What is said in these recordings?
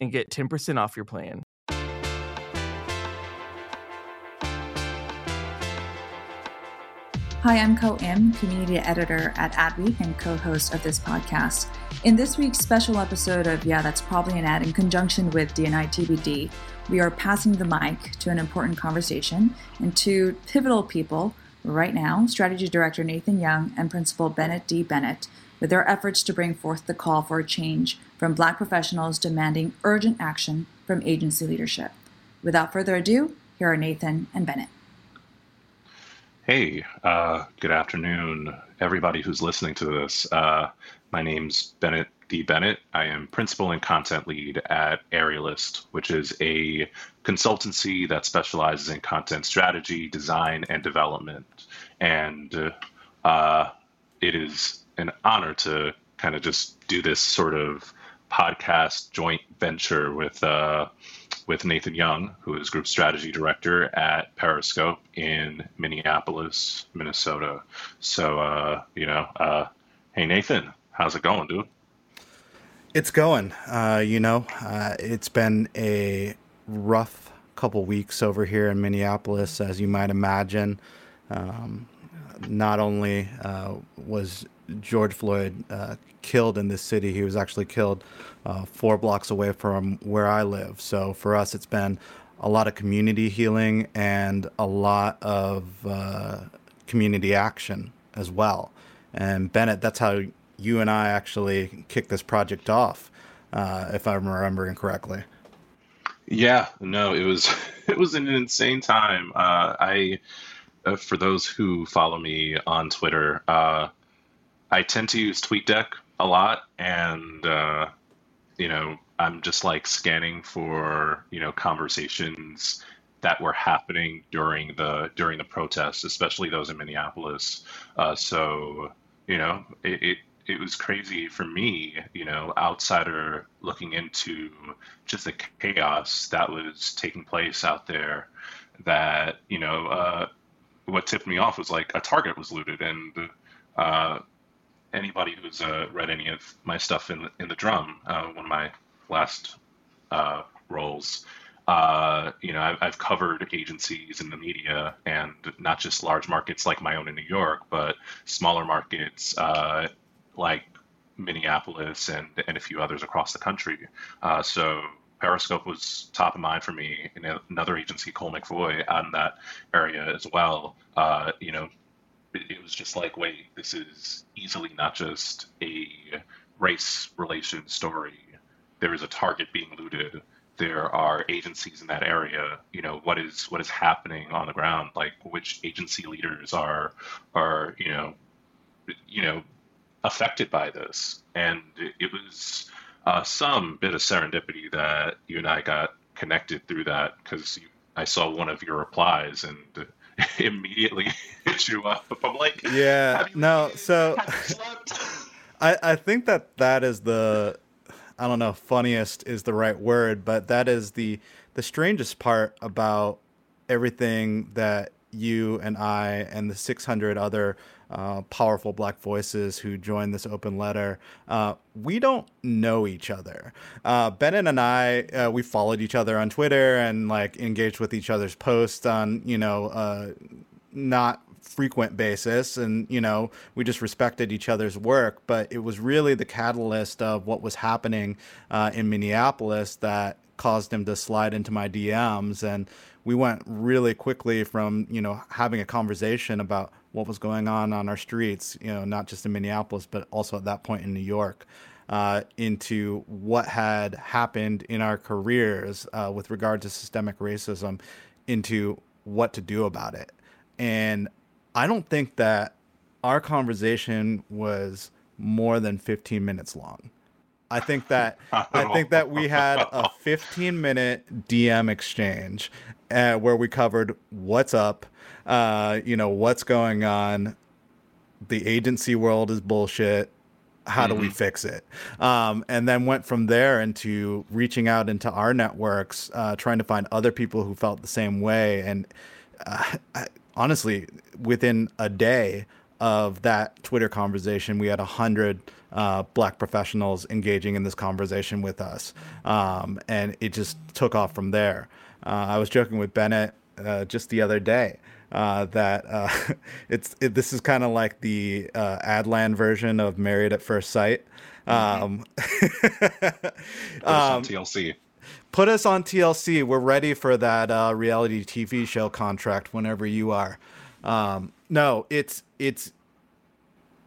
and get 10% off your plan. Hi, I'm Ko Im, community editor at Adweek and co host of this podcast. In this week's special episode of Yeah, That's Probably an Ad, in conjunction with DNI TBD, we are passing the mic to an important conversation and two pivotal people right now Strategy Director Nathan Young and Principal Bennett D. Bennett, with their efforts to bring forth the call for a change from Black professionals demanding urgent action from agency leadership. Without further ado, here are Nathan and Bennett. Hey, uh, good afternoon, everybody who's listening to this. Uh, my name's Bennett D. Bennett. I am principal and content lead at Aerialist, which is a consultancy that specializes in content strategy, design, and development. And uh, it is an honor to kind of just do this sort of podcast joint venture with uh, with Nathan Young, who is group strategy director at Periscope in Minneapolis, Minnesota. So, uh, you know, uh, hey Nathan, how's it going, dude? It's going. Uh, you know, uh, it's been a rough couple weeks over here in Minneapolis, as you might imagine. Um, not only uh, was George Floyd uh, killed in this city. He was actually killed uh, four blocks away from where I live. So for us, it's been a lot of community healing and a lot of uh, community action as well. And Bennett, that's how you and I actually kicked this project off, uh, if I'm remembering correctly. Yeah, no, it was it was an insane time. Uh, I, uh, for those who follow me on Twitter, I tend to use TweetDeck a lot, and uh, you know, I'm just like scanning for you know conversations that were happening during the during the protests, especially those in Minneapolis. Uh, so you know, it, it it was crazy for me, you know, outsider looking into just the chaos that was taking place out there. That you know, uh, what tipped me off was like a Target was looted, and uh, anybody who's uh, read any of my stuff in in the drum, uh, one of my last uh, roles, uh, you know, I've, I've, covered agencies in the media, and not just large markets like my own in New York, but smaller markets uh, like Minneapolis and and a few others across the country. Uh, so. Periscope was top of mind for me, and another agency, Colle McVoy, out in that area as well. you know, it was just like, wait, this is easily not just a race relation story. There is a target being looted. There are agencies in that area. You know what is what is happening on the ground. Like which agency leaders are are you know you know affected by this. And it was uh, some bit of serendipity that you and I got connected through that because I saw one of your replies and immediately hit you up. I'm like, yeah, no. So I I think that that is the I don't know funniest is the right word, but that is the the strangest part about everything that you and I and the 600 other uh, powerful black voices who joined this open letter, uh, we don't know each other. Uh, Bennett and I, uh, we followed each other on Twitter and like engaged with each other's posts on, you know, uh, not frequent basis. And you know we just respected each other's work. But it was really the catalyst of what was happening in minneapolis that caused him to slide into my dms and we went really quickly from you know having a conversation about what was going on on our streets, you know, not just in Minneapolis but also at that point in New York, uh, into what had happened in our careers uh, with regard to systemic racism, into what to do about it, and I don't think that our conversation was more than 15 minutes long. I think that I think that we had a 15 minute DM exchange uh, where we covered what's up, uh, you know, what's going on. The agency world is bullshit. How mm-hmm. do we mm-hmm. fix it? Um, and then went from there into reaching out into our networks, uh, trying to find other people who felt the same way. And uh, I, honestly, within a day of that Twitter conversation, we had a hundred uh, black professionals engaging in this conversation with us, um, and it just took off from there. Uh, I was joking with Bennett uh, just the other day uh, that uh, it's it, this is kind of like the uh, Adland version of Married at First Sight. Mm-hmm. Um, um, TLC. Put us on TLC. We're ready for that uh, reality TV show contract whenever you are. Um, no, it's it's.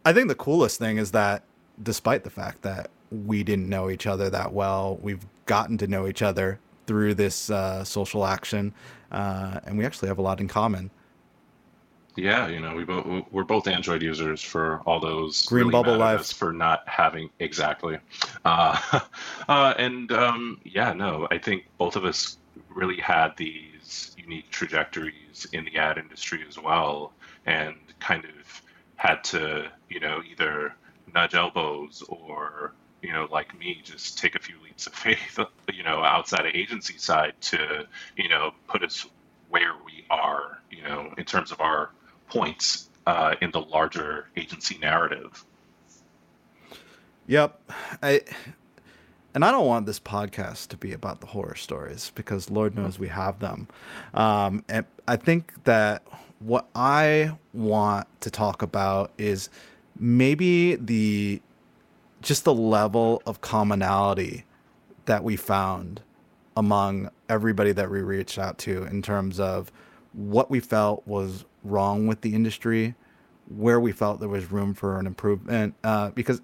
I think the coolest thing is that, despite the fact that we didn't know each other that well, we've gotten to know each other through this uh, social action, uh, and we actually have a lot in common. Yeah, you know, we both we're both Android users for all those green really bubble life. for not having exactly, uh, uh, and um, yeah, no, I think both of us really had these unique trajectories in the ad industry as well, and kind of had to, you know, either nudge elbows or you know, like me, just take a few leaps of faith, you know, outside of agency side to, you know, put us where we are, you know, in terms of our points uh, in the larger agency narrative. Yep, I, and I don't want this podcast to be about the horror stories because Lord knows we have them. Um, and I think that what I want to talk about is maybe the just the level of commonality that we found among everybody that we reached out to in terms of what we felt was wrong with the industry, where we felt there was room for an improvement. Uh, because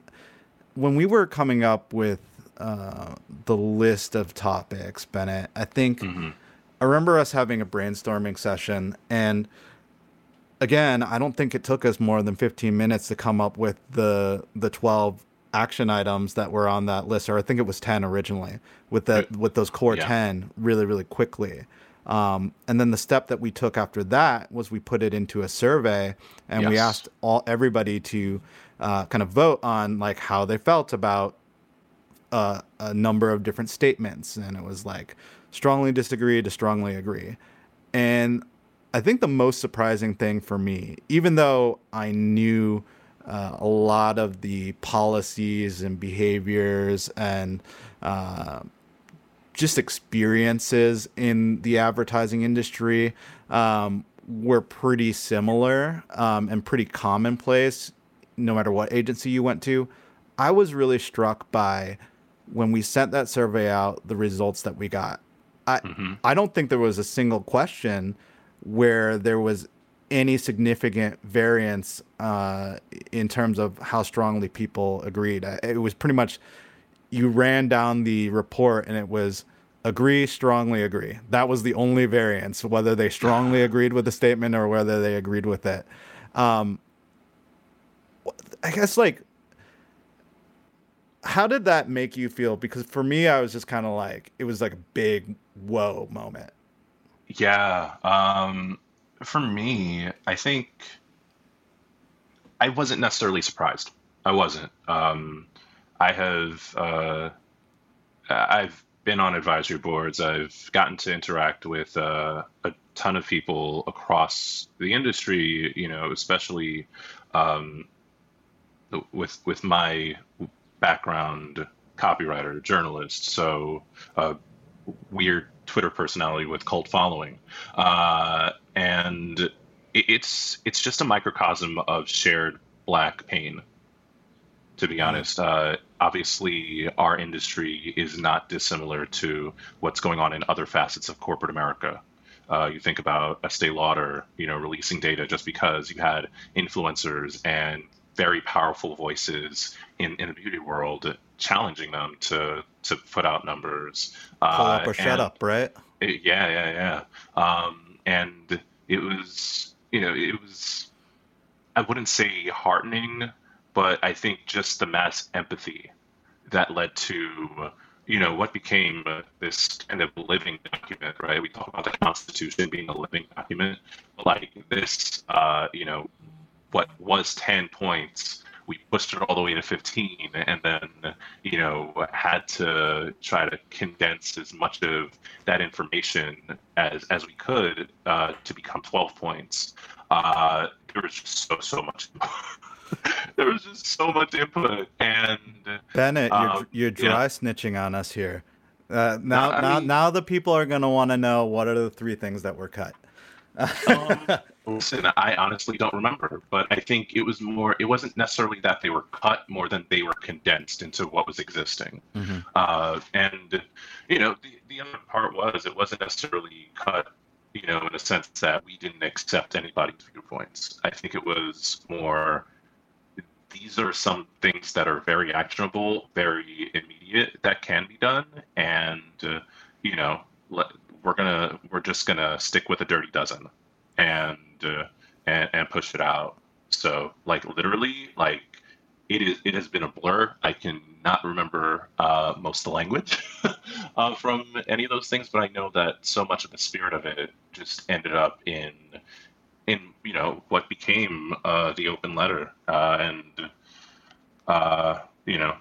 when we were coming up with uh, the list of topics, Bennett, I think mm-hmm. I remember us having a brainstorming session and again, I don't think it took us more than 15 minutes to come up with the the 12 action items that were on that list, or I think it was ten originally, with that with those core yeah. ten really really quickly. Um, and then the step that we took after that was we put it into a survey, and yes. we asked all everybody to uh, kind of vote on like how they felt about uh, a number of different statements, and it was like strongly disagree to strongly agree. And I think the most surprising thing for me, even though I knew uh, a lot of the policies and behaviors and uh, just experiences in the advertising industry um, were pretty similar um, and pretty commonplace no matter what agency you went to. I was really struck by when we sent that survey out, the results that we got. I, mm-hmm. I don't think there was a single question where there was any significant variance uh, in terms of how strongly people agreed. It was pretty much you ran down the report and it was agree, strongly agree. That was the only variance, whether they strongly agreed with the statement or whether they agreed with it. Um, I guess like how did that make you feel? Because for me, I was just kind of like it was like a big whoa moment. Yeah. Um, for me, I think I wasn't necessarily surprised. I wasn't. Um, I have uh, I've been on advisory boards. I've gotten to interact with uh, a ton of people across the industry. You know, especially um, with with my background, copywriter, journalist. So, uh, weird Twitter personality with cult following, uh, and it's it's just a microcosm of shared black pain. To be honest, uh, obviously our industry is not dissimilar to what's going on in other facets of corporate America. Uh, you think about Estee Lauder, you know, releasing data just because you had influencers and very powerful voices in, in the beauty world challenging them to to put out numbers. Uh, Pull up or shut up, right? It, yeah, yeah, yeah. Um, and it was, you know, it was. I wouldn't say heartening, but I think just the mass empathy that led to you know what became this kind of living document right? We talk about the constitution being a living document but like this uh, you know what was 10 points we pushed it all the way to 15 and then you know had to try to condense as much of that information as as we could uh, to become 12 points. Uh, there was just so so much there was just so much input and bennett you're, um, you're dry yeah. snitching on us here uh, now uh, now mean, now the people are going to want to know what are the three things that were cut um, listen, I honestly don't remember, but I think it was more. It wasn't necessarily that they were cut more than they were condensed into what was existing. Mm-hmm. Uh, and you know, the the other part was it wasn't necessarily cut. You know, in a sense that we didn't accept anybody's viewpoints. I think it was more. These are some things that are very actionable, very immediate that can be done, and uh, you know, let, we're gonna we're just gonna stick with a dirty dozen and uh, and, and push it out. So like literally like it is it has been a blur. I can not remember uh, most of the language uh, from any of those things but i know that so much of the spirit of it just ended up in in you know what became uh, the open letter uh, and uh, you know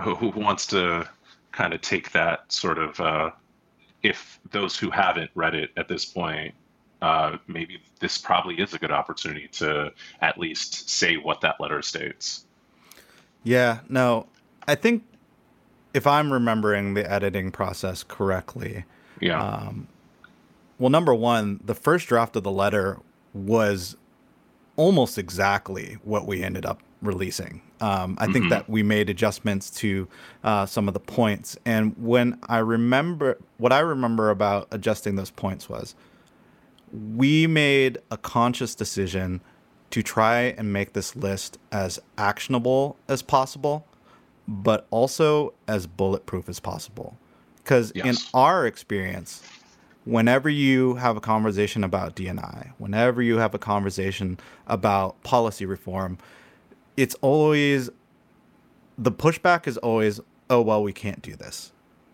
who, who, wants to kind of take that sort of uh, if those who haven't read it at this point, uh, maybe this probably is a good opportunity to at least say what that letter states. Yeah, no, I think if I'm remembering the editing process correctly, yeah. Um, well, number one, the first draft of the letter was almost exactly what we ended up releasing. Um, I mm-hmm. think that we made adjustments to uh, some of the points. And when I remember, what I remember about adjusting those points was we made a conscious decision to try and make this list as actionable as possible, but also as bulletproof as possible. Because yes. in our experience, whenever you have a conversation about DNI, whenever you have a conversation about policy reform, it's always the pushback is always, oh well, we can't do this,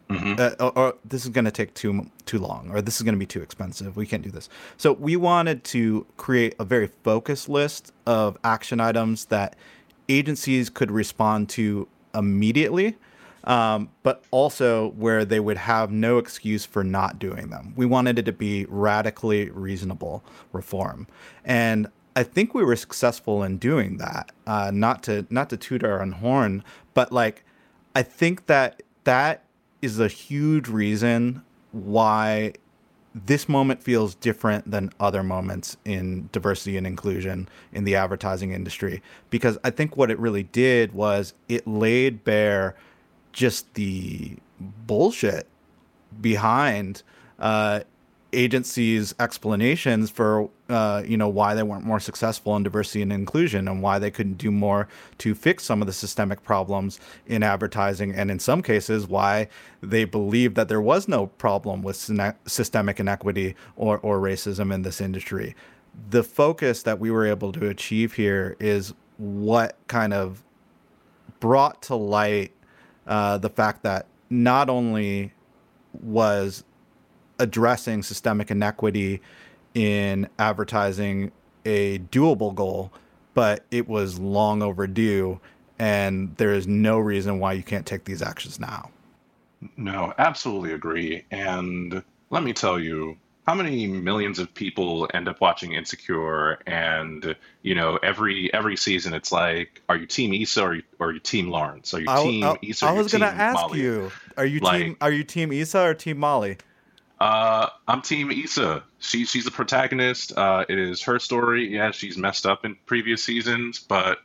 mm-hmm. uh, or, or, this is going to take too too long, or this is going to be too expensive. We can't do this. So we wanted to create a very focused list of action items that agencies could respond to immediately. Um, but also where they would have no excuse for not doing them. We wanted it to be radically reasonable reform, and I think we were successful in doing that. Uh, not to not to toot our own horn, but like I think that that is a huge reason why this moment feels different than other moments in diversity and inclusion in the advertising industry because I think what it really did was it laid bare just the bullshit behind uh, agencies' explanations for uh, you know why they weren't more successful in diversity and inclusion and why they couldn't do more to fix some of the systemic problems in advertising and in some cases why they believed that there was no problem with systemic inequity or, or racism in this industry. The focus that we were able to achieve here is what kind of brought to light uh, the fact that not only was addressing systemic inequity in advertising a doable goal, but it was long overdue, and there is no reason why you can't take these actions now. No, absolutely agree. And let me tell you, how many millions of people end up watching Insecure and you know every every season it's like are you team Issa or, or are you team Lawrence are you team I, Issa I was gonna ask Molly? you are you like, team are you team Issa or team Molly uh, I'm team Issa. She, she's the protagonist. Uh, it is her story. Yeah, she's messed up in previous seasons, but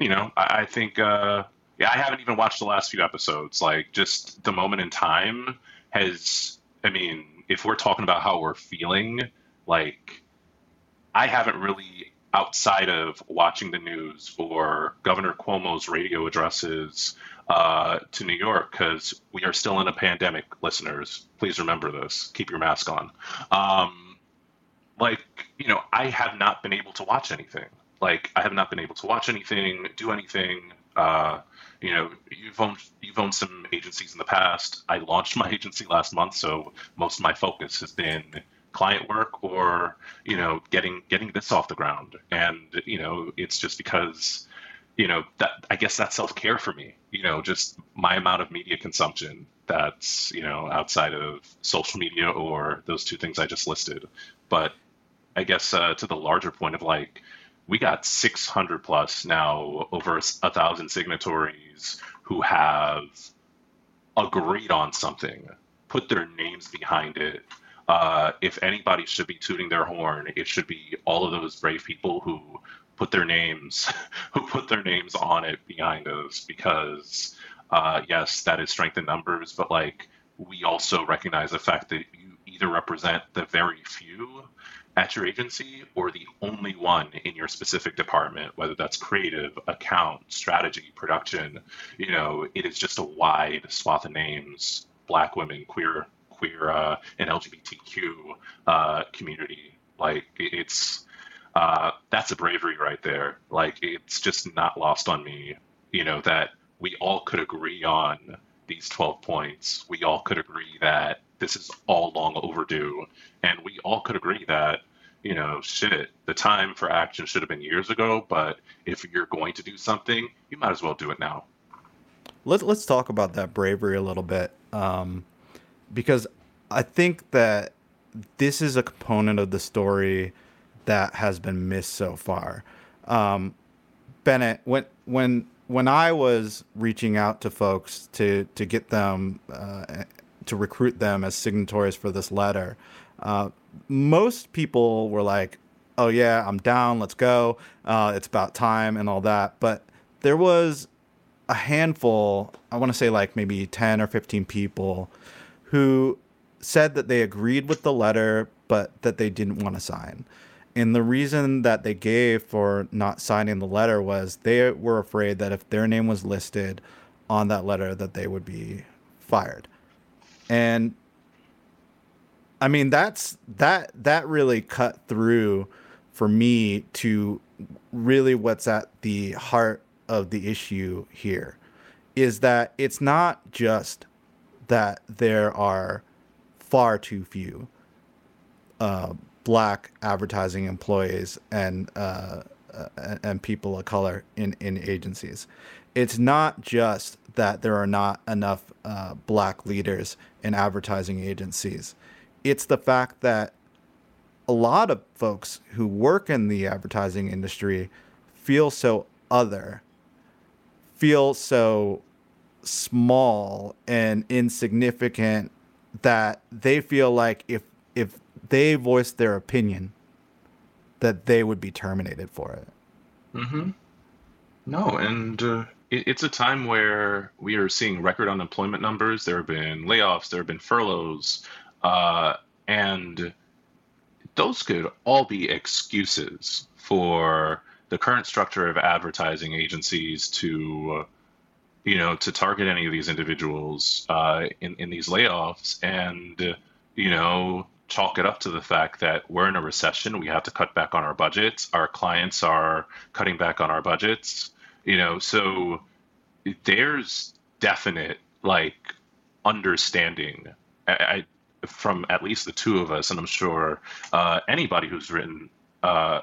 you know, I, I think uh, yeah, I haven't even watched the last few episodes. Like, just the moment in time has. I mean, if we're talking about how we're feeling, like I haven't really outside of watching the news or Governor Cuomo's radio addresses uh, to New York because we are still in a pandemic. Listeners, please remember this. Keep your mask on. Um, like you know, I have not been able to watch anything. Like I have not been able to watch anything, do anything. Uh, you know, you've owned you've owned some agencies in the past. I launched my agency last month, so most of my focus has been client work or you know getting getting this off the ground. And you know, it's just because you know that I guess that's self care for me. You know, just my amount of media consumption that's you know outside of social media or those two things I just listed. But I guess uh, to the larger point of like we got 600 plus now, over a thousand signatories who have agreed on something, put their names behind it. Uh, if anybody should be tooting their horn, it should be all of those brave people who put their names who put their names on it behind us because uh, yes, that is strength in numbers, but like we also recognize the fact that you either represent the very few at your agency or the only one in your specific department, whether that's creative, account, strategy, production, you know, it is just a wide swath of names, black women, queer, queer, uh, and LGBTQ uh, community. Like it's, uh, that's a bravery right there. Like it's just not lost on me, you know, that we all could agree on these 12 points. We all could agree that this is all long overdue. And we all could agree that, you know, shit, the time for action should have been years ago, but if you're going to do something, you might as well do it now. Let's let's talk about that bravery a little bit, um, because I think that this is a component of the story that has been missed so far. Um, Bennett, when when when I was reaching out to folks to to get them uh, to recruit them as signatories for this letter, uh, most people were like, "Oh yeah, I'm down. Let's go. Uh, it's about time and all that." But there was a handful. I want to say like maybe ten or fifteen people who said that they agreed with the letter, but that they didn't want to sign. And the reason that they gave for not signing the letter was they were afraid that if their name was listed on that letter that they would be fired. And I mean that's that that really cut through for me to really what's at the heart of the issue here is that it's not just that there are far too few uh, black advertising employees and uh, uh, and people of color in in agencies. It's not just that there are not enough uh, black leaders in advertising agencies. It's the fact that a lot of folks who work in the advertising industry feel so other, feel so small and insignificant that they feel like if if they voiced their opinion, that they would be terminated for it. Mm-hmm. No, and uh, it's a time where we are seeing record unemployment numbers. There have been layoffs, there have been furloughs, uh, and those could all be excuses for the current structure of advertising agencies to, uh, you know, to target any of these individuals uh, in in these layoffs, and you know, chalk it up to the fact that we're in a recession. We have to cut back on our budgets. Our clients are cutting back on our budgets. You know, so there's definite like understanding I, I, from at least the two of us, and I'm sure uh, anybody who's written uh,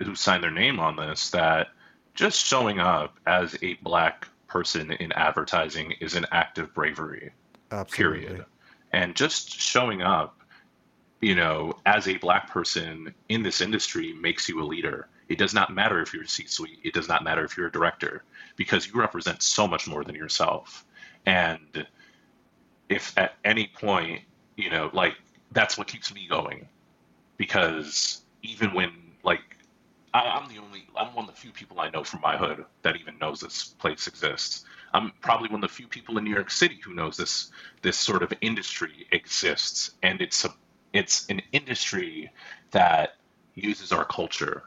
who signed their name on this that just showing up as a black person in advertising is an act of bravery. Absolutely. period. And just showing up, you know, as a black person in this industry makes you a leader. It does not matter if you're C suite, it does not matter if you're a director, because you represent so much more than yourself. And if at any point, you know, like that's what keeps me going. Because even when, like, I, I'm the only, I'm one of the few people I know from my hood that even knows this place exists. I'm probably one of the few people in New York City who knows this this sort of industry exists, and it's a it's an industry that uses our culture,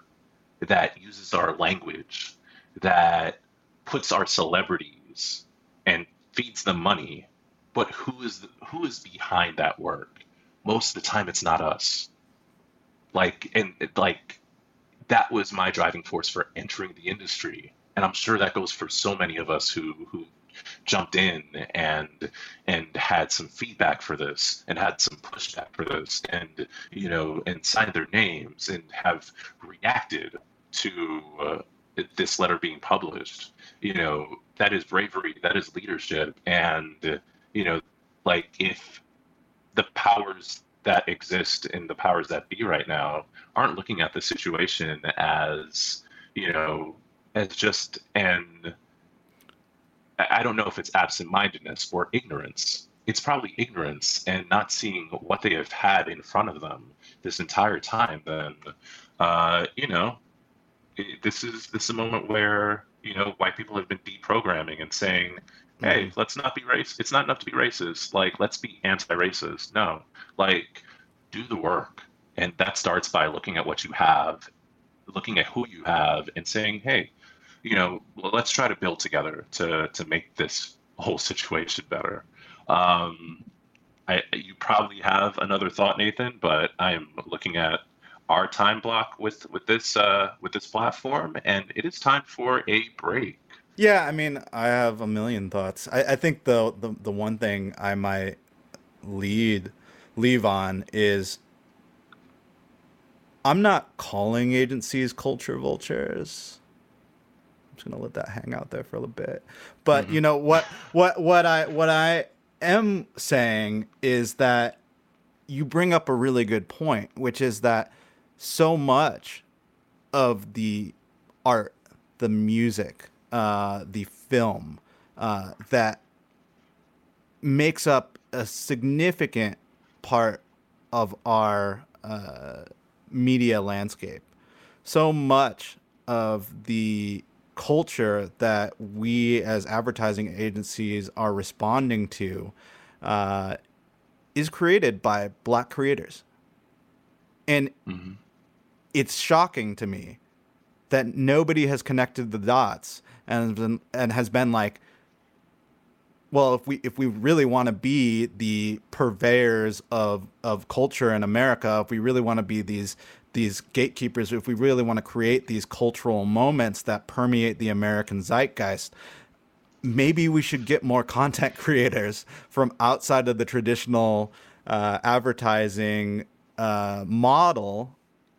that uses our language, that puts our celebrities and feeds them money. But who is who is behind that work? Most of the time, it's not us. Like and like that was my driving force for entering the industry and I'm sure that goes for so many of us who who jumped in and and had some feedback for this and had some pushback for this and you know and signed their names and have reacted to uh, this letter being published you know that is bravery that is leadership and you know like if the powers that exist in the powers that be right now aren't looking at the situation as you know as just an I don't know if it's absent-mindedness or ignorance. It's probably ignorance and not seeing what they have had in front of them this entire time. Then, uh, you know, this is this is a moment where you know white people have been deprogramming and saying, "Hey, mm-hmm. let's not be race. It's not enough to be racist. Like, let's be anti-racist." No, like, do the work, and that starts by looking at what you have, looking at who you have, and saying, "Hey." you know, let's try to build together to to make this whole situation better. Um, I, you probably have another thought, Nathan, but I'm looking at our time block with with this uh, with this platform, and it is time for a break. Yeah, I mean, I have a million thoughts. I, I think the, the the one thing I might lead leave on is I'm not calling agencies culture vultures I'm just gonna let that hang out there for a little bit. But mm-hmm. you know what what what I what I am saying is that you bring up a really good point, which is that so much of the art, the music, uh, the film uh, that makes up a significant part of our uh, media landscape. So much of the culture that we as advertising agencies are responding to uh, is created by black creators. And mm-hmm. It's shocking to me that nobody has connected the dots and and has been like, well, if we if we really want to be the purveyors of of culture in America, if we really want to be these these gatekeepers, if we really want to create these cultural moments that permeate the American zeitgeist, maybe we should get more content creators from outside of the traditional uh, advertising uh, model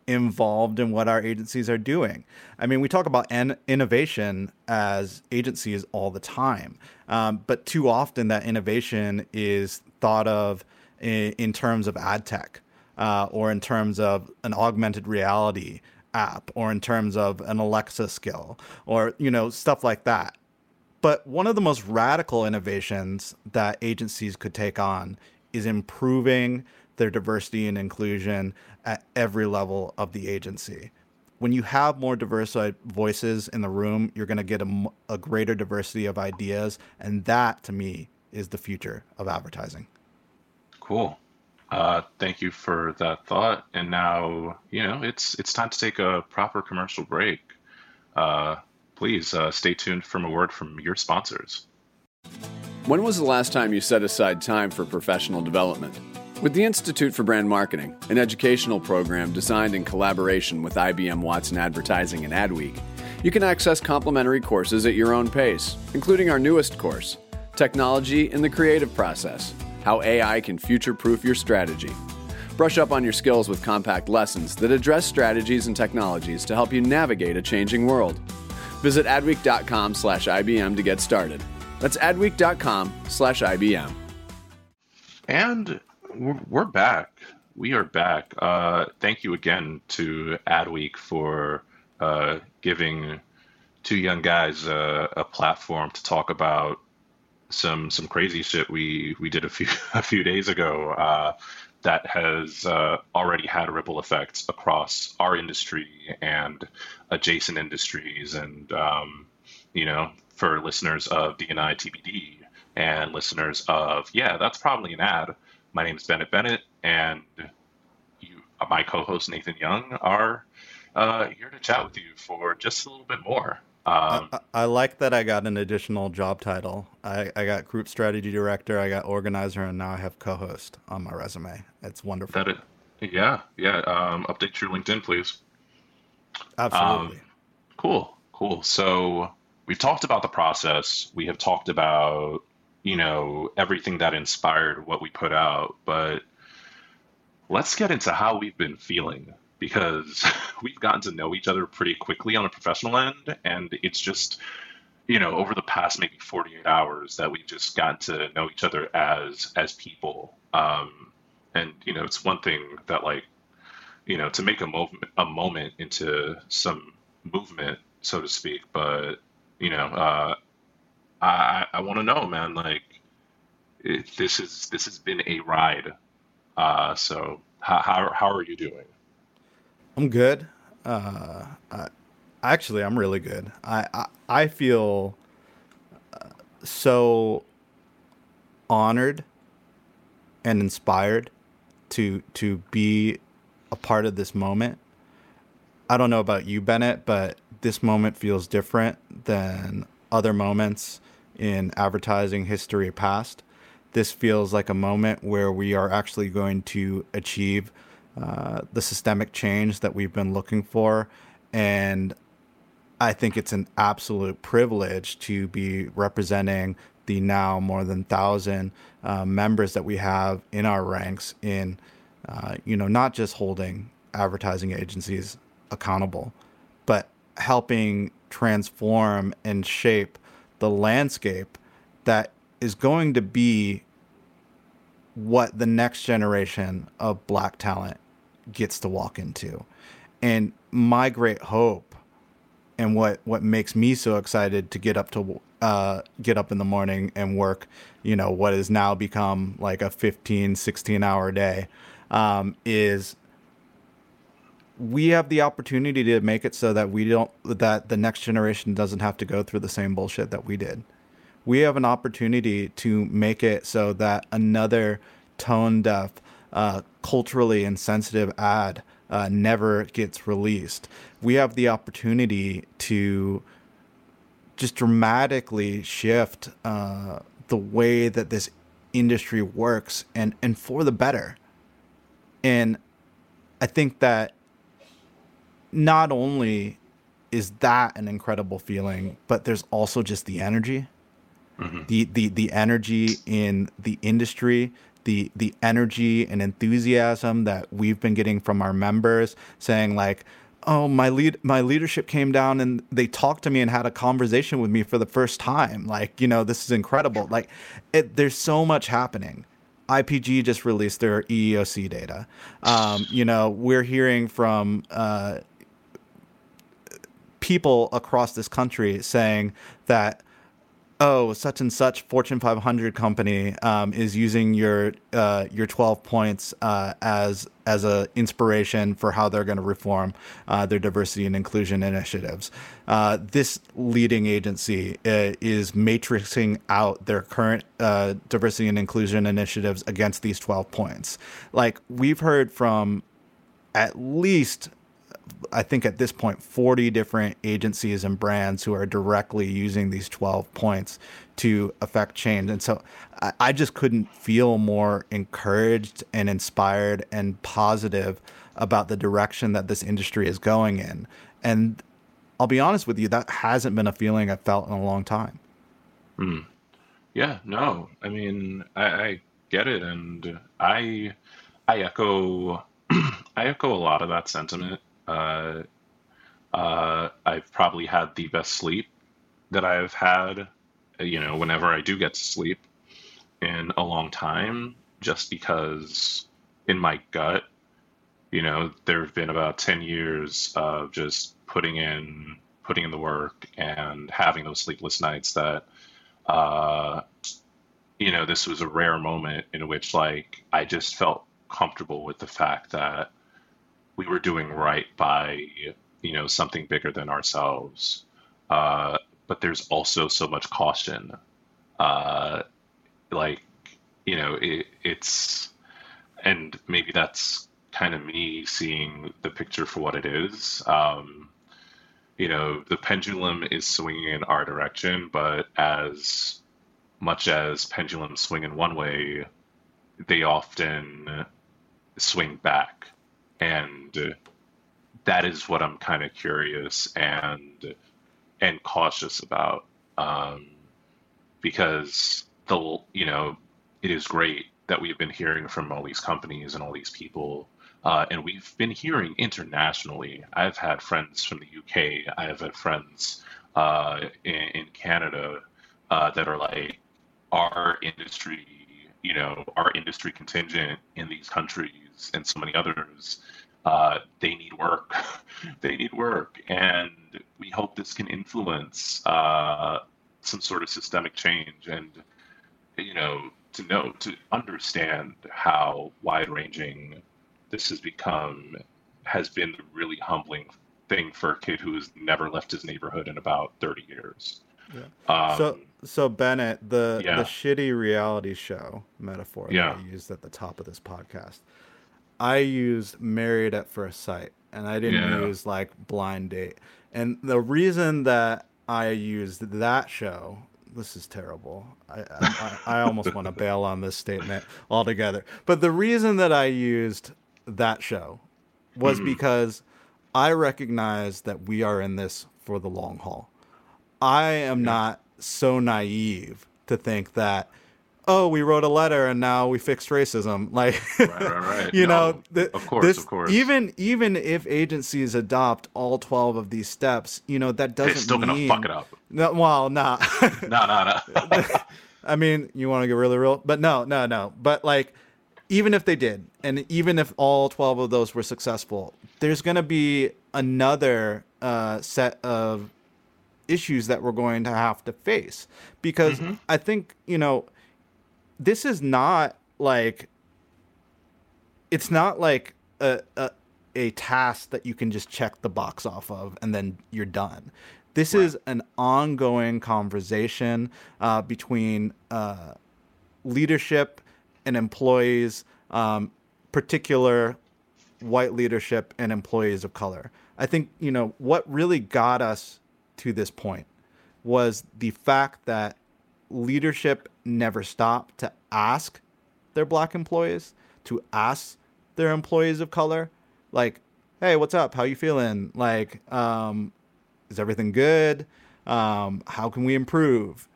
involved in what our agencies are doing. I mean, we talk about en- innovation as agencies all the time, um, but too often that innovation is thought of in, in terms of ad tech uh, or in terms of an augmented reality app or in terms of an Alexa skill or you know stuff like that. But one of the most radical innovations that agencies could take on is improving their diversity and inclusion at every level of the agency. When you have more diverse voices in the room, you're going to get a, a greater diversity of ideas. And that, to me, is the future of advertising. Cool. Uh, thank you for that thought. And now, you know, it's it's time to take a proper commercial break. Uh, please uh, stay tuned for a word from your sponsors. When was the last time you set aside time for professional development? With the Institute for Brand Marketing, an educational program designed in collaboration with IBM Watson Advertising and Adweek, you can access complimentary courses at your own pace, including our newest course, Technology in the Creative Process how AI can future proof your strategy. Brush up on your skills with compact lessons that address strategies and technologies to help you navigate a changing world. Visit adweek.com slash IBM to get started. That's adweek.com slash IBM. And we're, back. We are back. Uh, thank you again to Adweek for uh, giving two young guys a, a platform to talk about some some crazy shit we we did a few a few days ago uh, that has uh, already had ripple effects across our industry and adjacent industries and um, you know for listeners of DNI TBD and listeners of yeah that's probably an ad. My name is Bennett Bennett and you my co-host Nathan Young are uh, here to chat with you for just a little bit more. Um, I, I, like that I got an additional job title. I, I got group strategy director, I got organizer, and now I have co-host on my resume. It's wonderful. That it, yeah, yeah. Um, update your LinkedIn, please. Absolutely. Um, cool, cool. So we've talked about the process. We have talked about you know everything that inspired what we put out, but let's get into how we've been feeling because we've gotten to know each other pretty quickly on a professional end, and it's just you know over the past maybe 48 hours that we've just gotten to know each other as as people. Um, and you know it's one thing that like you know to make a moment a moment into some movement so to speak but you know uh, i i want to know man like it, this is this has been a ride uh, so how, how how are you doing I'm good. Uh, I, actually, I'm really good. I I, I feel uh, so honored and inspired to to be a part of this moment. I don't know about you, Bennett, but this moment feels different than other moments in advertising history past. This feels like a moment where we are actually going to achieve uh, the systemic change that we've been looking for. And I think it's an absolute privilege to be representing the now more than thousand uh, members that we have in our ranks in, uh, you know, not just holding advertising agencies accountable, but helping transform and shape the landscape that is going to be what the next generation of black talent gets to walk into. And my great hope and what what makes me so excited to get up to uh, get up in the morning and work, you know, what has now become like a 15, 16 hour day um, is we have the opportunity to make it so that we don't that the next generation doesn't have to go through the same bullshit that we did. We have an opportunity to make it so that another tone deaf, uh, culturally insensitive ad uh, never gets released. We have the opportunity to just dramatically shift uh, the way that this industry works and, and for the better. And I think that not only is that an incredible feeling, but there's also just the energy. Mm-hmm. The, the the energy in the industry, the the energy and enthusiasm that we've been getting from our members saying like oh my lead my leadership came down and they talked to me and had a conversation with me for the first time like you know this is incredible like it, there's so much happening IPG just released their EEOC data. Um, you know, we're hearing from uh, people across this country saying that oh, such and such Fortune 500 company um, is using your uh, your 12 points uh, as as a inspiration for how they're going to reform uh, their diversity and inclusion initiatives. Uh, this leading agency uh, is matrixing out their current uh, diversity and inclusion initiatives against these 12 points. Like we've heard from at least I think at this point, 40 different agencies and brands who are directly using these 12 points to affect change. And so I, I just couldn't feel more encouraged and inspired and positive about the direction that this industry is going in. And I'll be honest with you, that hasn't been a feeling I've felt in a long time. Hmm. Yeah, no, I mean, I, I get it. And I, I echo, I echo a lot of that sentiment uh, uh, I've probably had the best sleep that I've had, you know, whenever I do get to sleep in a long time, just because in my gut, you know, there have been about 10 years of just putting in putting in the work and having those sleepless nights that uh, you know, this was a rare moment in which like I just felt comfortable with the fact that we were doing right by you know something bigger than ourselves. Uh, but there's also so much caution. Uh, like you know, it, it's and maybe that's kind of me seeing the picture for what it is. Um, you know, the pendulum is swinging in our direction, but as much as pendulums swing in one way, they often swing back. And that is what I'm kind of curious and and cautious about. Um, because the you know, it is great that we've been hearing from all these companies and all these people uh, and we've been hearing internationally. I've had friends from the UK. I have had friends uh, in, in, Canada uh, that are like, our industry, you know, our industry contingent in these countries and so many others, uh, they need work. they need work. And we hope this can influence uh, some sort of systemic change and, you know, to know, to understand how wide ranging this has become has been the really humbling thing for a kid who has never left his neighborhood in about 30 years. Yeah. Um, so so Bennett, the yeah. the shitty reality show metaphor yeah. that I used at the top of this podcast, I used married at first sight, and I didn't yeah. use like blind date. And the reason that I used that show, this is terrible. I I, I almost want to bail on this statement altogether. But the reason that I used that show was mm-hmm. because I recognize that we are in this for the long haul. I am yeah. not so naive to think that oh we wrote a letter and now we fixed racism. Like right, right, right. you no, know the, of course this, of course. even even if agencies adopt all 12 of these steps you know that doesn't it's still mean, gonna fuck it up. No well nah. No no no. I mean you want to get really real? But no no no. But like even if they did and even if all 12 of those were successful there's going to be another uh, set of issues that we're going to have to face because mm-hmm. I think, you know, this is not like it's not like a, a, a task that you can just check the box off of and then you're done. This right. is an ongoing conversation uh, between uh, leadership and employees, um, particular white leadership and employees of color. I think you know what really got us to this point was the fact that leadership never stopped to ask their black employees, to ask their employees of color, like, hey, what's up? How you feeling? Like, um, is everything good? Um, how can we improve?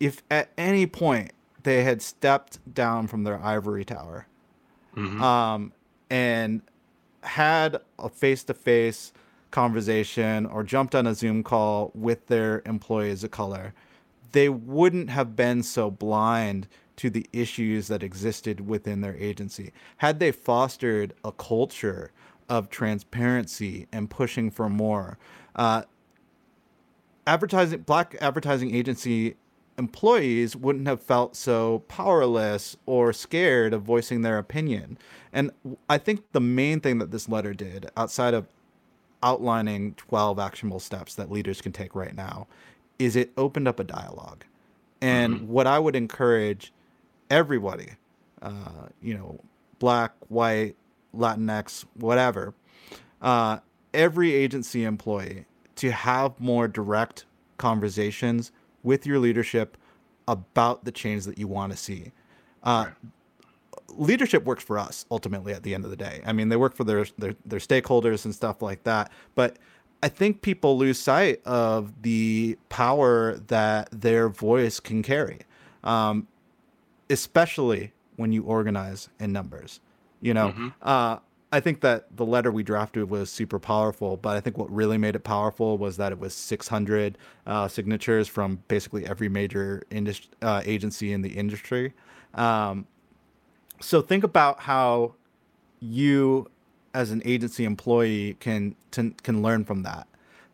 If at any point they had stepped down from their ivory tower mm-hmm. um, and had a face to face conversation or jumped on a Zoom call with their employees of color, they wouldn't have been so blind to the issues that existed within their agency. Had they fostered a culture of transparency and pushing for more, uh, advertising black advertising agency employees wouldn't have felt so powerless or scared of voicing their opinion. And I think the main thing that this letter did, outside of outlining 12 actionable steps that leaders can take right now is it opened up a dialogue. And mm-hmm. what I would encourage everybody, uh, you know, black, white, Latinx, whatever, uh, every agency employee to have more direct conversations with your leadership about the change that you want to see. Uh, right leadership works for us ultimately at the end of the day. I mean, they work for their, their their stakeholders and stuff like that, but I think people lose sight of the power that their voice can carry, um, especially when you organize in numbers. You know, mm-hmm. uh, I think that the letter we drafted was super powerful, but I think what really made it powerful was that it was 600 uh, signatures from basically every major industri- uh, agency in the industry. Um, so think about how you as an agency employee can can learn from that.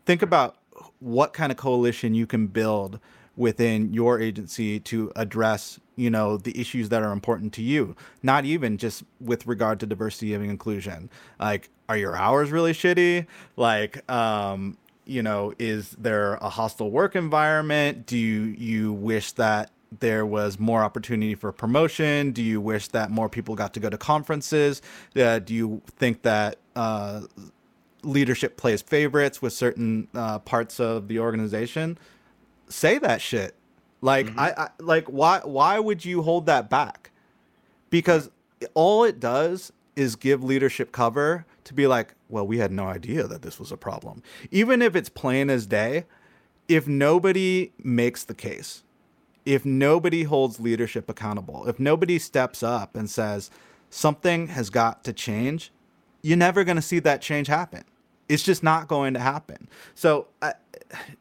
Think about what kind of coalition you can build within your agency to address you know the issues that are important to you. Not even just with regard to diversity and inclusion. Like are your hours really shitty? Like um you know is there a hostile work environment? Do you you wish that there was more opportunity for promotion? Do you wish that more people got to go to conferences? Uh, do you think that uh, leadership plays favorites with certain uh, parts of the organization? Say that shit. Like mm-hmm. I, I like why why would you hold that back? Because all it does is give leadership cover to be like, well, we had no idea that this was a problem. Even if it's plain as day, if nobody makes the case, if nobody holds leadership accountable, if nobody steps up and says something has got to change, you're never going to see that change happen. It's just not going to happen. So I,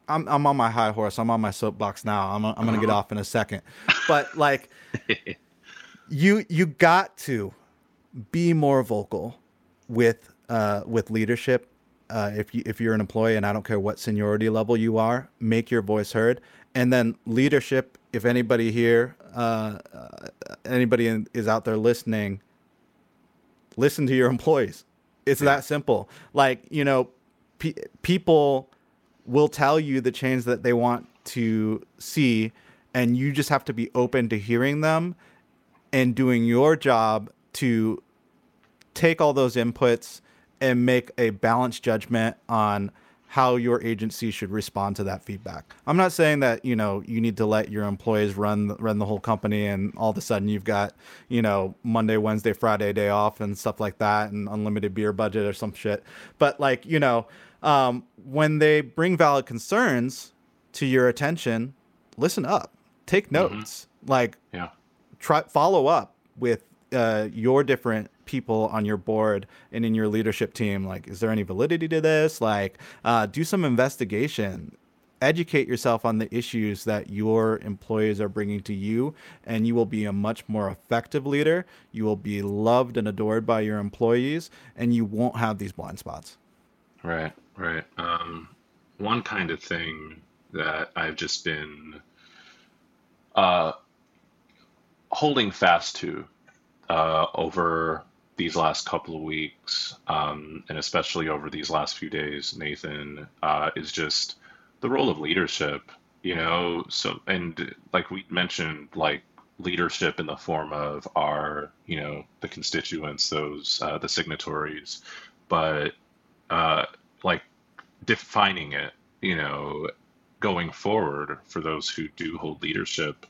am I'm, I'm on my high horse. I'm on my soapbox now. I'm, I'm going to get uh-huh. off in a second. But like, you you got to be more vocal with uh, with leadership. Uh, if you if you're an employee, and I don't care what seniority level you are, make your voice heard. And then leadership if anybody here, uh, uh, anybody in, is out there listening, listen to your employees. It's yeah. that simple. Like, you know, pe- people will tell you the change that they want to see, and you just have to be open to hearing them and doing your job to take all those inputs and make a balanced judgment on how your agency should respond to that feedback. I'm not saying that you know you need to let your employees run run the whole company and all of a sudden you've got you know Monday, Wednesday, Friday day off and stuff like that and unlimited beer budget or some shit. But like you know um, when they bring valid concerns to your attention, listen up, take mm-hmm. notes, mm-hmm. like yeah, try follow up with uh, your different people on your board and in your leadership team like is there any validity to this? Like uh, do some investigation. Educate yourself on the issues that your employees are bringing to you and you will be a much more effective leader. You will be loved and adored by your employees and you won't have these blind spots. Right right. Um, one kind of thing that i've just been uh, holding fast to uh, over these last couple of weeks, um, and especially over these last few days, Nathan, uh, is just the role of leadership. You know, so and like we mentioned, like leadership in the form of our, you know, the constituents, those uh, the signatories, but uh, like defining it, you know, going forward for those who do hold leadership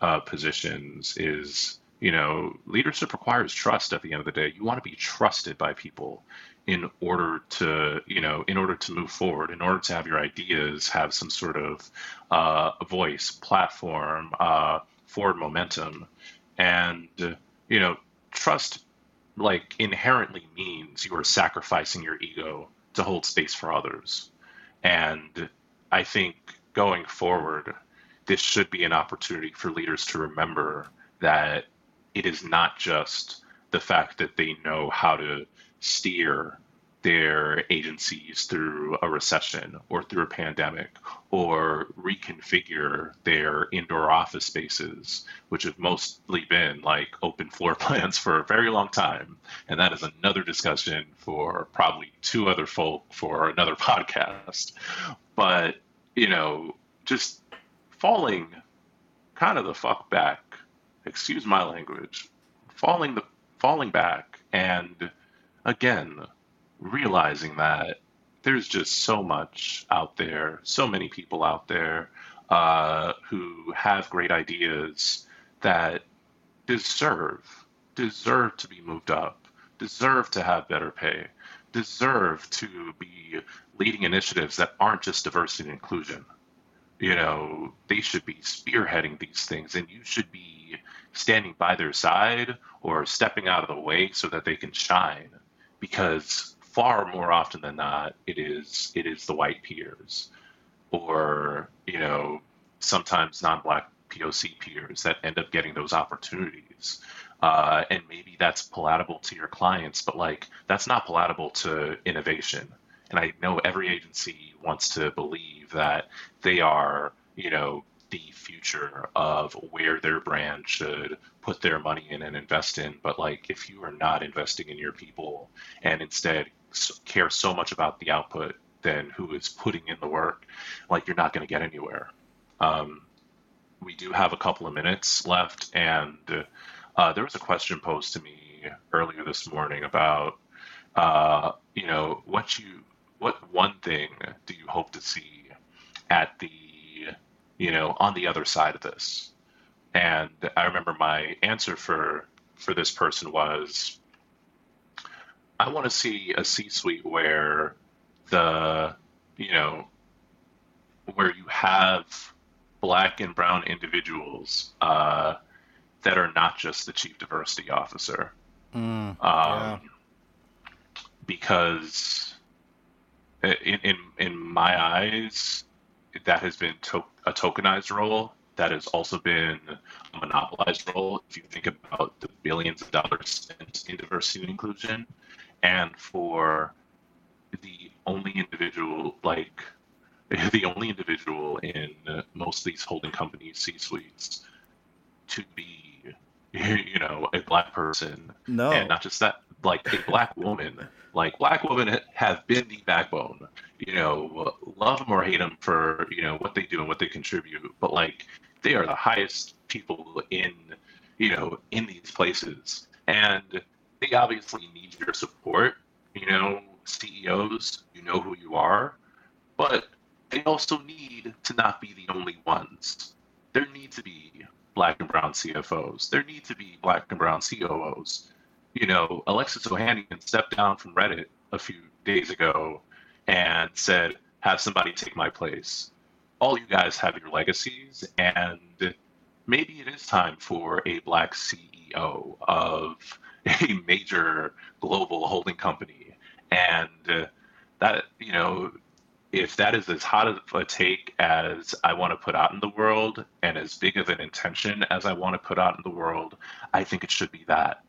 uh, positions is you know, leadership requires trust at the end of the day. You want to be trusted by people in order to, you know, in order to move forward, in order to have your ideas have some sort of uh, voice, platform, uh, forward momentum. And, you know, trust like inherently means you are sacrificing your ego to hold space for others. And I think going forward, this should be an opportunity for leaders to remember that it is not just the fact that they know how to steer their agencies through a recession or through a pandemic or reconfigure their indoor office spaces, which have mostly been like open floor plans for a very long time. And that is another discussion for probably two other folk for another podcast. But, you know, just falling kind of the fuck back excuse my language, falling the falling back and again realizing that there's just so much out there, so many people out there uh, who have great ideas that deserve deserve to be moved up, deserve to have better pay, deserve to be leading initiatives that aren't just diversity and inclusion. You know, they should be spearheading these things, and you should be standing by their side or stepping out of the way so that they can shine. Because far more often than not it is it is the white peers. Or you know sometimes non-black poc peers that end up getting those opportunities. Uh, and maybe that's palatable to your clients, but like that's not palatable to innovation. And I know every agency wants to believe that they are, you know, the future of where their brand should put their money in and invest in. But like, if you are not investing in your people and instead care so much about the output than who is putting in the work, like you're not going to get anywhere. Um, we do have a couple of minutes left, and uh, there was a question posed to me earlier this morning about, uh, you know, what you, what one thing do you hope to see at the, you know, on the other side of this? And I remember my answer for for this person was, I want to see a C-suite where the, you know, where you have black and brown individuals uh, that are not just the chief diversity officer. Mm, um, yeah. Because in, in, in my eyes, that has been to- a tokenized role. That has also been a monopolized role. If you think about the billions of dollars spent in diversity and inclusion, and for the only individual like the only individual in most of these holding companies C-suites to be you know a black person no and not just that like a black woman like black women have been the backbone you know love them or hate them for you know what they do and what they contribute but like they are the highest people in you know in these places and they obviously need your support you know ceos you know who you are but they also need to not be the only ones. There need to be black and brown CFOs. There need to be black and brown COOs. You know, Alexis Ohanian stepped down from Reddit a few days ago and said, have somebody take my place. All you guys have your legacies, and maybe it is time for a black CEO of a major global holding company. And uh, that, you know, if that is as hot of a take as I want to put out in the world and as big of an intention as I want to put out in the world, I think it should be that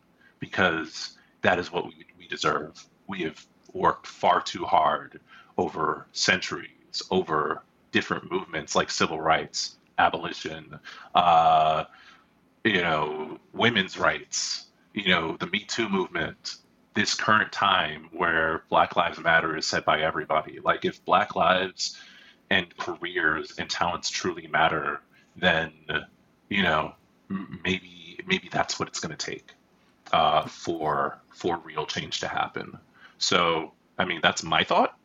because that is what we, we deserve. We have worked far too hard over centuries, over different movements like civil rights, abolition, uh, you know, women's rights, you know, the Me Too movement, this current time where Black Lives Matter is said by everybody. Like if Black lives and careers and talents truly matter, then you know maybe maybe that's what it's going to take uh, for for real change to happen. So I mean that's my thought,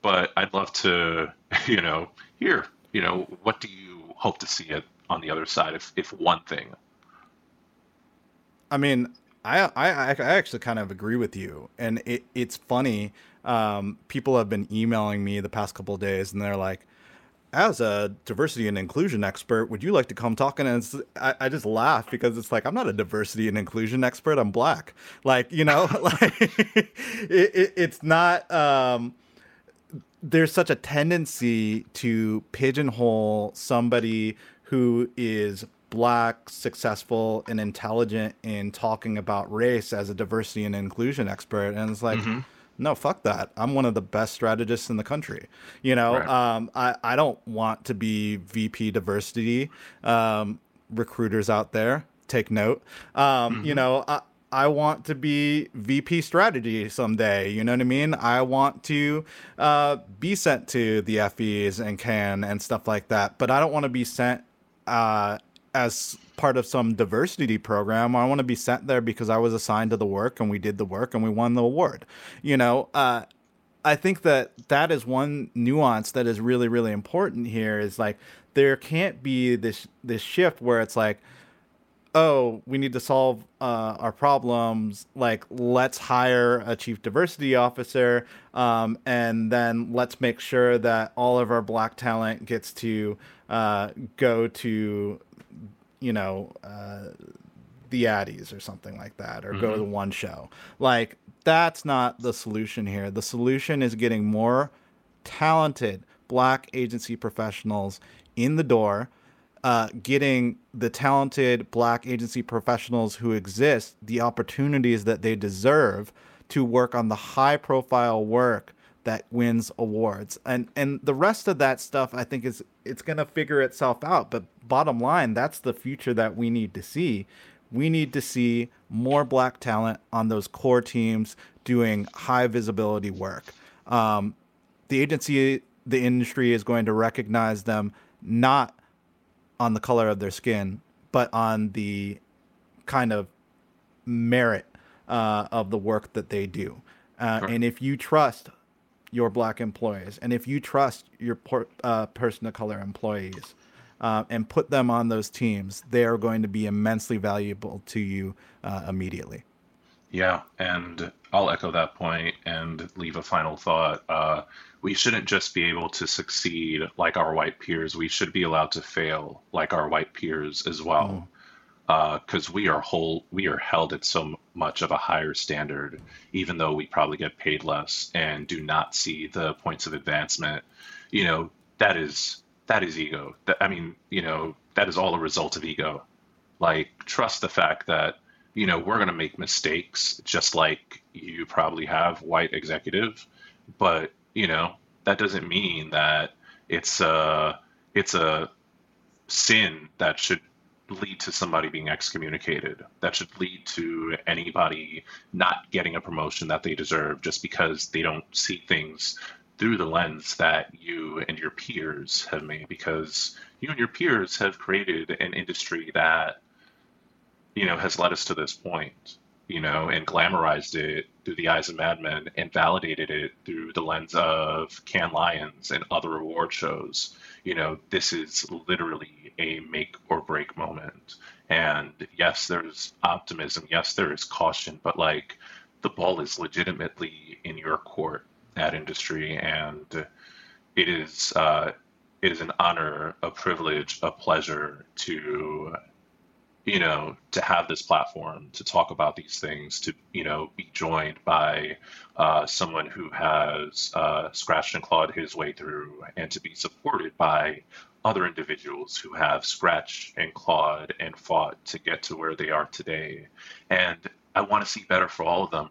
but I'd love to you know hear you know what do you hope to see it on the other side if if one thing. I mean, I, I, I actually kind of agree with you, and it, it's funny. Um, people have been emailing me the past couple days, and they're like, "As a diversity and inclusion expert, would you like to come talking? And I, I just laugh because it's like I'm not a diversity and inclusion expert. I'm black. Like you know, like it, it, it's not. Um, there's such a tendency to pigeonhole somebody who is black, successful, and intelligent in talking about race as a diversity and inclusion expert. And it's like, mm-hmm. No, fuck that. I'm one of the best strategists in the country. You know, right. um, I, I don't want to be VP diversity. Um, recruiters out there, take note. Um, mm-hmm. You know, I, I want to be VP strategy someday. You know what I mean? I want to uh, be sent to the Effies and Cannes and stuff like that. But I don't want to be sent uh, as part of some diversity program. I want to be sent there because I was assigned to the work and we did the work and we won the award. You know, uh, I think that that is one nuance that is really really important here. Is like there can't be this this shift where it's like, oh, we need to solve uh, our problems. Like, let's hire a chief diversity officer, um, and then let's make sure that all of our black talent gets to uh, go to you know, uh, the Addies or something like that, or mm-hmm. go to mm-hmm. one show. Like, that's not the solution here. The solution is getting more talented black agency professionals in the door uh, getting the talented black agency professionals who exist the opportunities that they deserve to work on the high profile work that wins awards and and the rest of that stuff i think is it's going to figure itself out but bottom line that's the future that we need to see we need to see more black talent on those core teams doing high visibility work um, the agency the industry is going to recognize them not on the color of their skin, but on the kind of merit uh, of the work that they do. Uh, sure. And if you trust your black employees, and if you trust your por- uh, person of color employees, uh, and put them on those teams, they are going to be immensely valuable to you uh, immediately. Yeah, and I'll echo that point and leave a final thought. Uh, we shouldn't just be able to succeed like our white peers. We should be allowed to fail like our white peers as well. Because uh, we are whole, we are held at so much of a higher standard, even though we probably get paid less and do not see the points of advancement. You know, that is that is ego. That, I mean, you know, that is all a result of ego. Like, trust the fact that you know, we're going to make mistakes just like you probably have, white executive. But, you know, that doesn't mean that it's a, it's a sin that should lead to somebody being excommunicated. That should lead to anybody not getting a promotion that they deserve just because they don't see things through the lens that you and your peers have made because you and your peers have created an industry that you know, has led us to this point, you know, and glamorized it through the eyes of Mad Men and validated it through the lens of Cannes Lions and other award shows. You know, this is literally a make or break moment. And yes, there's optimism. Yes, there is caution, but like the ball is legitimately in your court at industry. And it is, uh, it is an honor, a privilege, a pleasure to you know, to have this platform to talk about these things, to you know, be joined by uh, someone who has uh, scratched and clawed his way through, and to be supported by other individuals who have scratched and clawed and fought to get to where they are today. And I want to see better for all of them.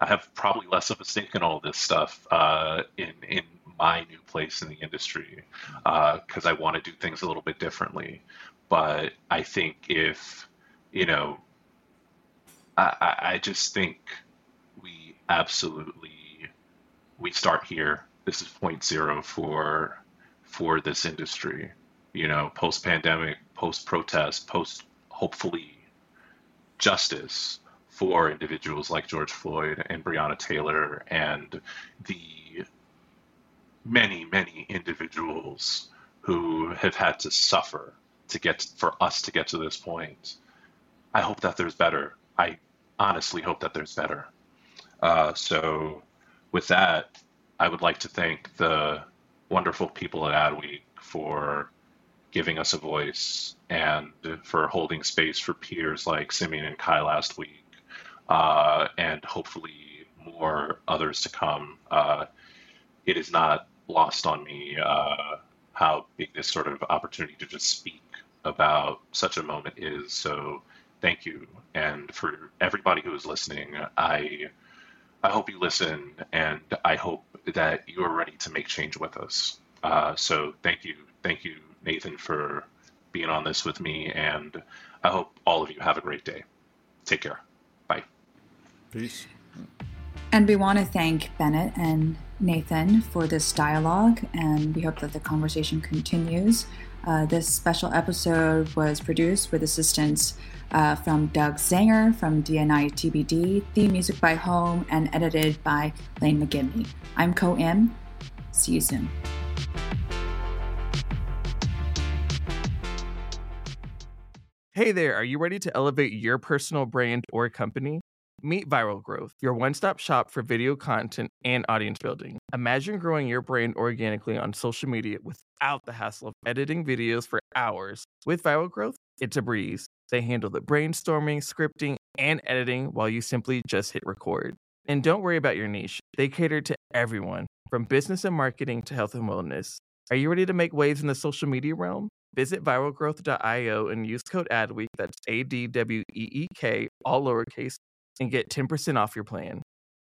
I have probably less of a stake in all this stuff uh, in in my new place in the industry because uh, I want to do things a little bit differently. But I think if, you know, I, I just think we absolutely we start here. This is point zero for for this industry. You know, post pandemic, post protest, post hopefully justice for individuals like George Floyd and Breonna Taylor and the many, many individuals who have had to suffer to get for us to get to this point. I hope that there's better. I honestly hope that there's better. Uh, so, with that, I would like to thank the wonderful people at Adweek for giving us a voice and for holding space for peers like Simeon and Kai last week, uh, and hopefully more others to come. Uh, it is not lost on me uh, how big this sort of opportunity to just speak about such a moment is. So thank you. And for everybody who is listening, I I hope you listen and I hope that you are ready to make change with us. Uh, so thank you. Thank you, Nathan, for being on this with me. And I hope all of you have a great day. Take care. Bye. Peace. And we want to thank Bennett and Nathan for this dialogue, and we hope that the conversation continues. Uh, this special episode was produced with assistance uh, from Doug Zanger from DNI TBD, theme music by Home, and edited by Lane McGibney. I'm Ko Im. See you soon. Hey there, are you ready to elevate your personal brand or company? Meet Viral Growth, your one stop shop for video content and audience building. Imagine growing your brand organically on social media without the hassle of editing videos for hours. With Viral Growth, it's a breeze. They handle the brainstorming, scripting, and editing while you simply just hit record. And don't worry about your niche, they cater to everyone, from business and marketing to health and wellness. Are you ready to make waves in the social media realm? Visit viralgrowth.io and use code ADWEEK, that's A D W E E K, all lowercase, and get 10% off your plan.